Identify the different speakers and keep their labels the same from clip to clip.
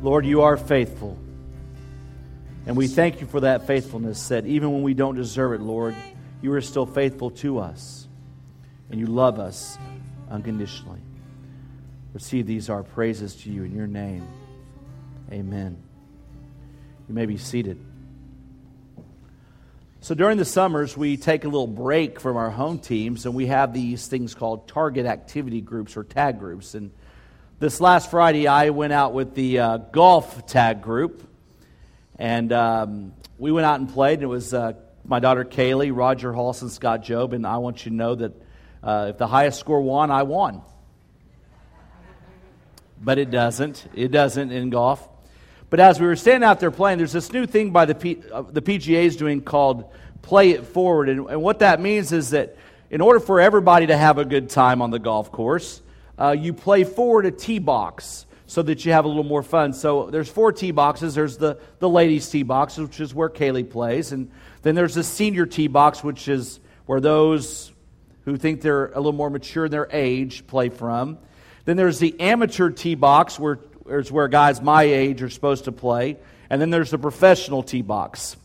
Speaker 1: Lord, you are faithful. And we thank you for that faithfulness that even when we don't deserve it, Lord, you are still faithful to us. And you love us unconditionally. Receive these our praises to you in your name. Amen. You may be seated. So during the summers, we take a little break from our home teams and we have these things called target activity groups or tag groups. And this last Friday, I went out with the uh, golf tag group and um, we went out and played. And it was uh, my daughter Kaylee, Roger Halson, Scott Job. And I want you to know that uh, if the highest score won, I won. But it doesn't. It doesn't in golf. But as we were standing out there playing, there's this new thing by the, P, uh, the PGA is doing called Play It Forward. And, and, what that means is that in order for everybody to have a good time on the golf course, uh, you play forward a tee box so that you have a little more fun. So there's four tee boxes. There's the, the ladies' tee box, which is where Kaylee plays. And then there's the senior tee box, which is where those who think they're a little more mature in their age play from. Then there's the amateur tee box, where is where guys my age are supposed to play. And then there's the professional tee box.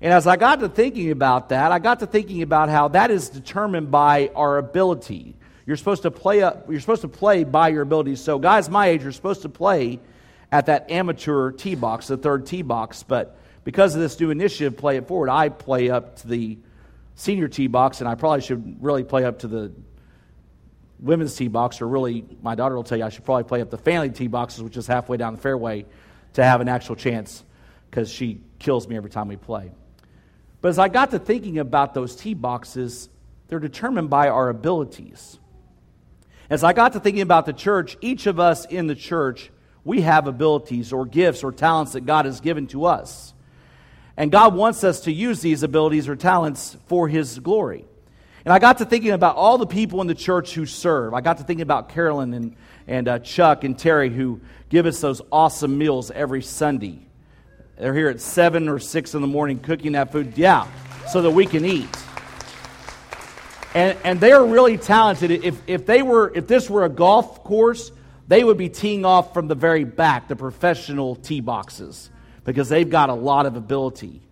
Speaker 1: And as I got to thinking about that, I got to thinking about how that is determined by our ability. You're supposed to play up, you're supposed to play by your abilities. So guys my age are supposed to play at that amateur tee box, the third tee box, but because of this new initiative, play it forward, I play up to the senior tee box, and I probably should really play up to the women's tee box, or really, my daughter will tell you I should probably play up the family tee boxes, which is halfway down the fairway, to have an actual chance because she kills me every time we play. But as I got to thinking about those tee boxes, they're determined by our abilities. As I got to thinking about the church, each of us in the church, we have abilities or gifts or talents that God has given to us. And God wants us to use these abilities or talents for His glory. And I got to thinking about all the people in the church who serve. I got to thinking about Carolyn and, and uh, Chuck and Terry who give us those awesome meals every Sunday. They're here at 7 or 6 in the morning cooking that food, yeah, so that we can eat. And, and they are really talented. If, if, they were, if this were a golf course, they would be teeing off from the very back, the professional tee boxes, because they've got a lot of ability.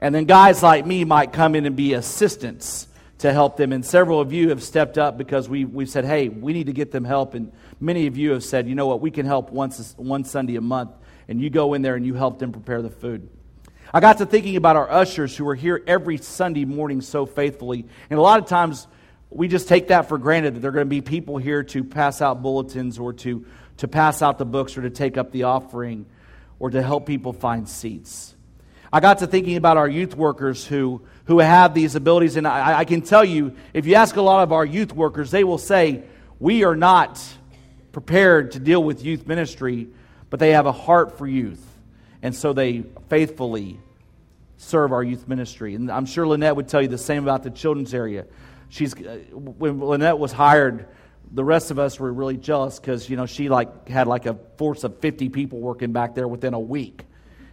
Speaker 1: And then guys like me might come in and be assistants to help them. And several of you have stepped up because we, we said, hey, we need to get them help. And many of you have said, you know what, we can help once one Sunday a month. And you go in there and you help them prepare the food. I got to thinking about our ushers who are here every Sunday morning so faithfully. And a lot of times we just take that for granted that there are going to be people here to pass out bulletins or to, to pass out the books or to take up the offering or to help people find seats. I got to thinking about our youth workers who who have these abilities. And I, I, can tell you, if you ask a lot of our youth workers, they will say, We are not prepared to deal with youth ministry, but they have a heart for youth. And so they faithfully serve our youth ministry. And I'm sure Lynette would tell you the same about the children's area. She's, uh, when Lynette was hired, the rest of us were really jealous because you know she like had like a force of 50 people working back there within a week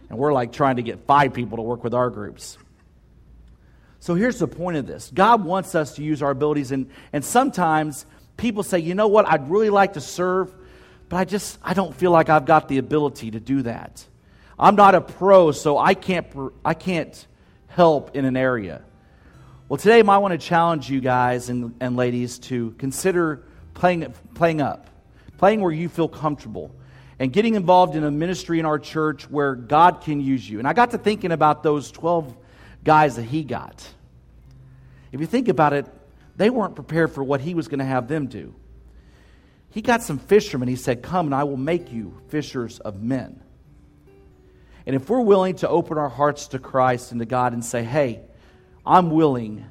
Speaker 1: and we're like trying to get five people to work with our groups so here's the point of this God wants us to use our abilities, and, and sometimes people say, you know what, I'd really like to serve, but I just I don't feel like I've got the ability to do that. I'm not a pro, so I can't I can't help in an area. Well, today I want to challenge you guys and, and ladies to consider playing, playing up, playing where you feel comfortable, and getting involved in a ministry in our church where God can use you. And I got to thinking about those 12 guys that he got. If you think about it, they weren't prepared for what he was going to have them do. He got some fishermen. He said, Come and I will make you fishers of men. And if we're willing to open our hearts to Christ and to God and say, Hey, I'm willing,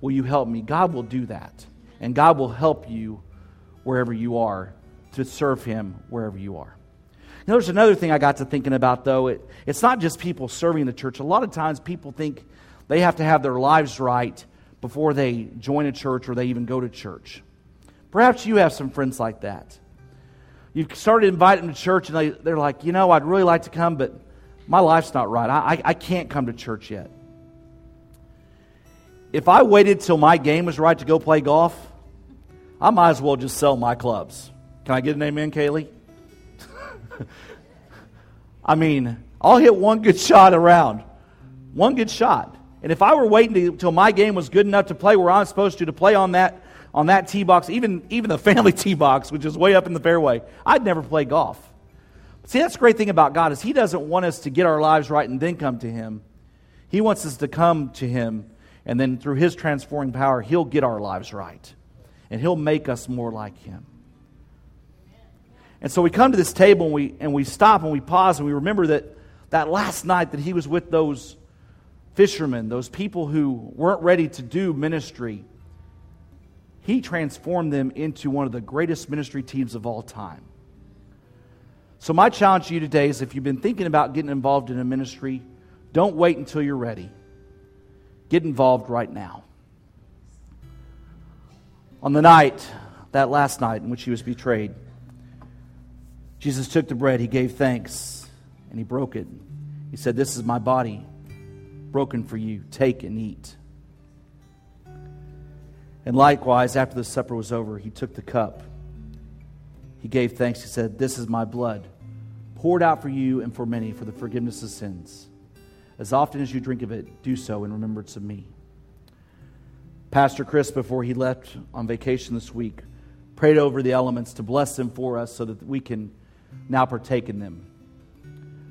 Speaker 1: will you help me? God will do that. And God will help you wherever you are to serve Him wherever you are. Now, there's another thing I got to thinking about, though. It, it's not just people serving the church. A lot of times people think they have to have their lives right before they join a church or they even go to church. Perhaps you have some friends like that. You've started inviting them to church, and they, they're like, you know, I'd really like to come, but my life's not right. I, I, I can't come to church yet. If I waited till my game was right to go play golf, I might as well just sell my clubs. Can I get an amen, Kaylee? I mean, I'll hit one good shot around. One good shot. And if I were waiting until my game was good enough to play where I'm supposed to, to play on that, on that tee box, even, even the family tee box, which is way up in the fairway, I'd never play golf. See, that's the great thing about God is He doesn't want us to get our lives right and then come to Him. He wants us to come to Him, and then through His transforming power, He'll get our lives right. And He'll make us more like Him. And so we come to this table and we, and we stop and we pause and we remember that that last night that He was with those fishermen, those people who weren't ready to do ministry, He transformed them into one of the greatest ministry teams of all time. So, my challenge to you today is if you've been thinking about getting involved in a ministry, don't wait until you're ready. Get involved right now. On the night, that last night in which he was betrayed, Jesus took the bread, he gave thanks, and he broke it. He said, This is my body broken for you. Take and eat. And likewise, after the supper was over, he took the cup. He gave thanks. He said, This is my blood, poured out for you and for many for the forgiveness of sins. As often as you drink of it, do so in remembrance of me. Pastor Chris, before he left on vacation this week, prayed over the elements to bless them for us so that we can now partake in them.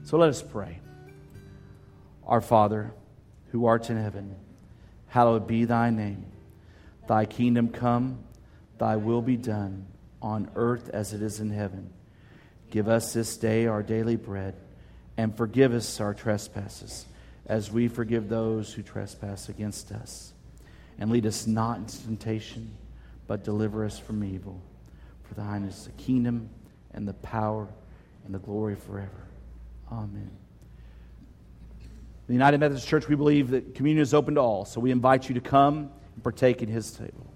Speaker 1: So let us pray. Our Father, who art in heaven, hallowed be thy name. Thy kingdom come, thy will be done, on earth as it is in heaven. Give us this day our daily bread, and forgive us our trespasses, as we forgive those who trespass against us. And lead us not into temptation, but deliver us from evil. For thine is the kingdom, and the power, and the glory forever. Amen the United Methodist Church, we believe that communion is open to all. So we invite you to come partake in his table.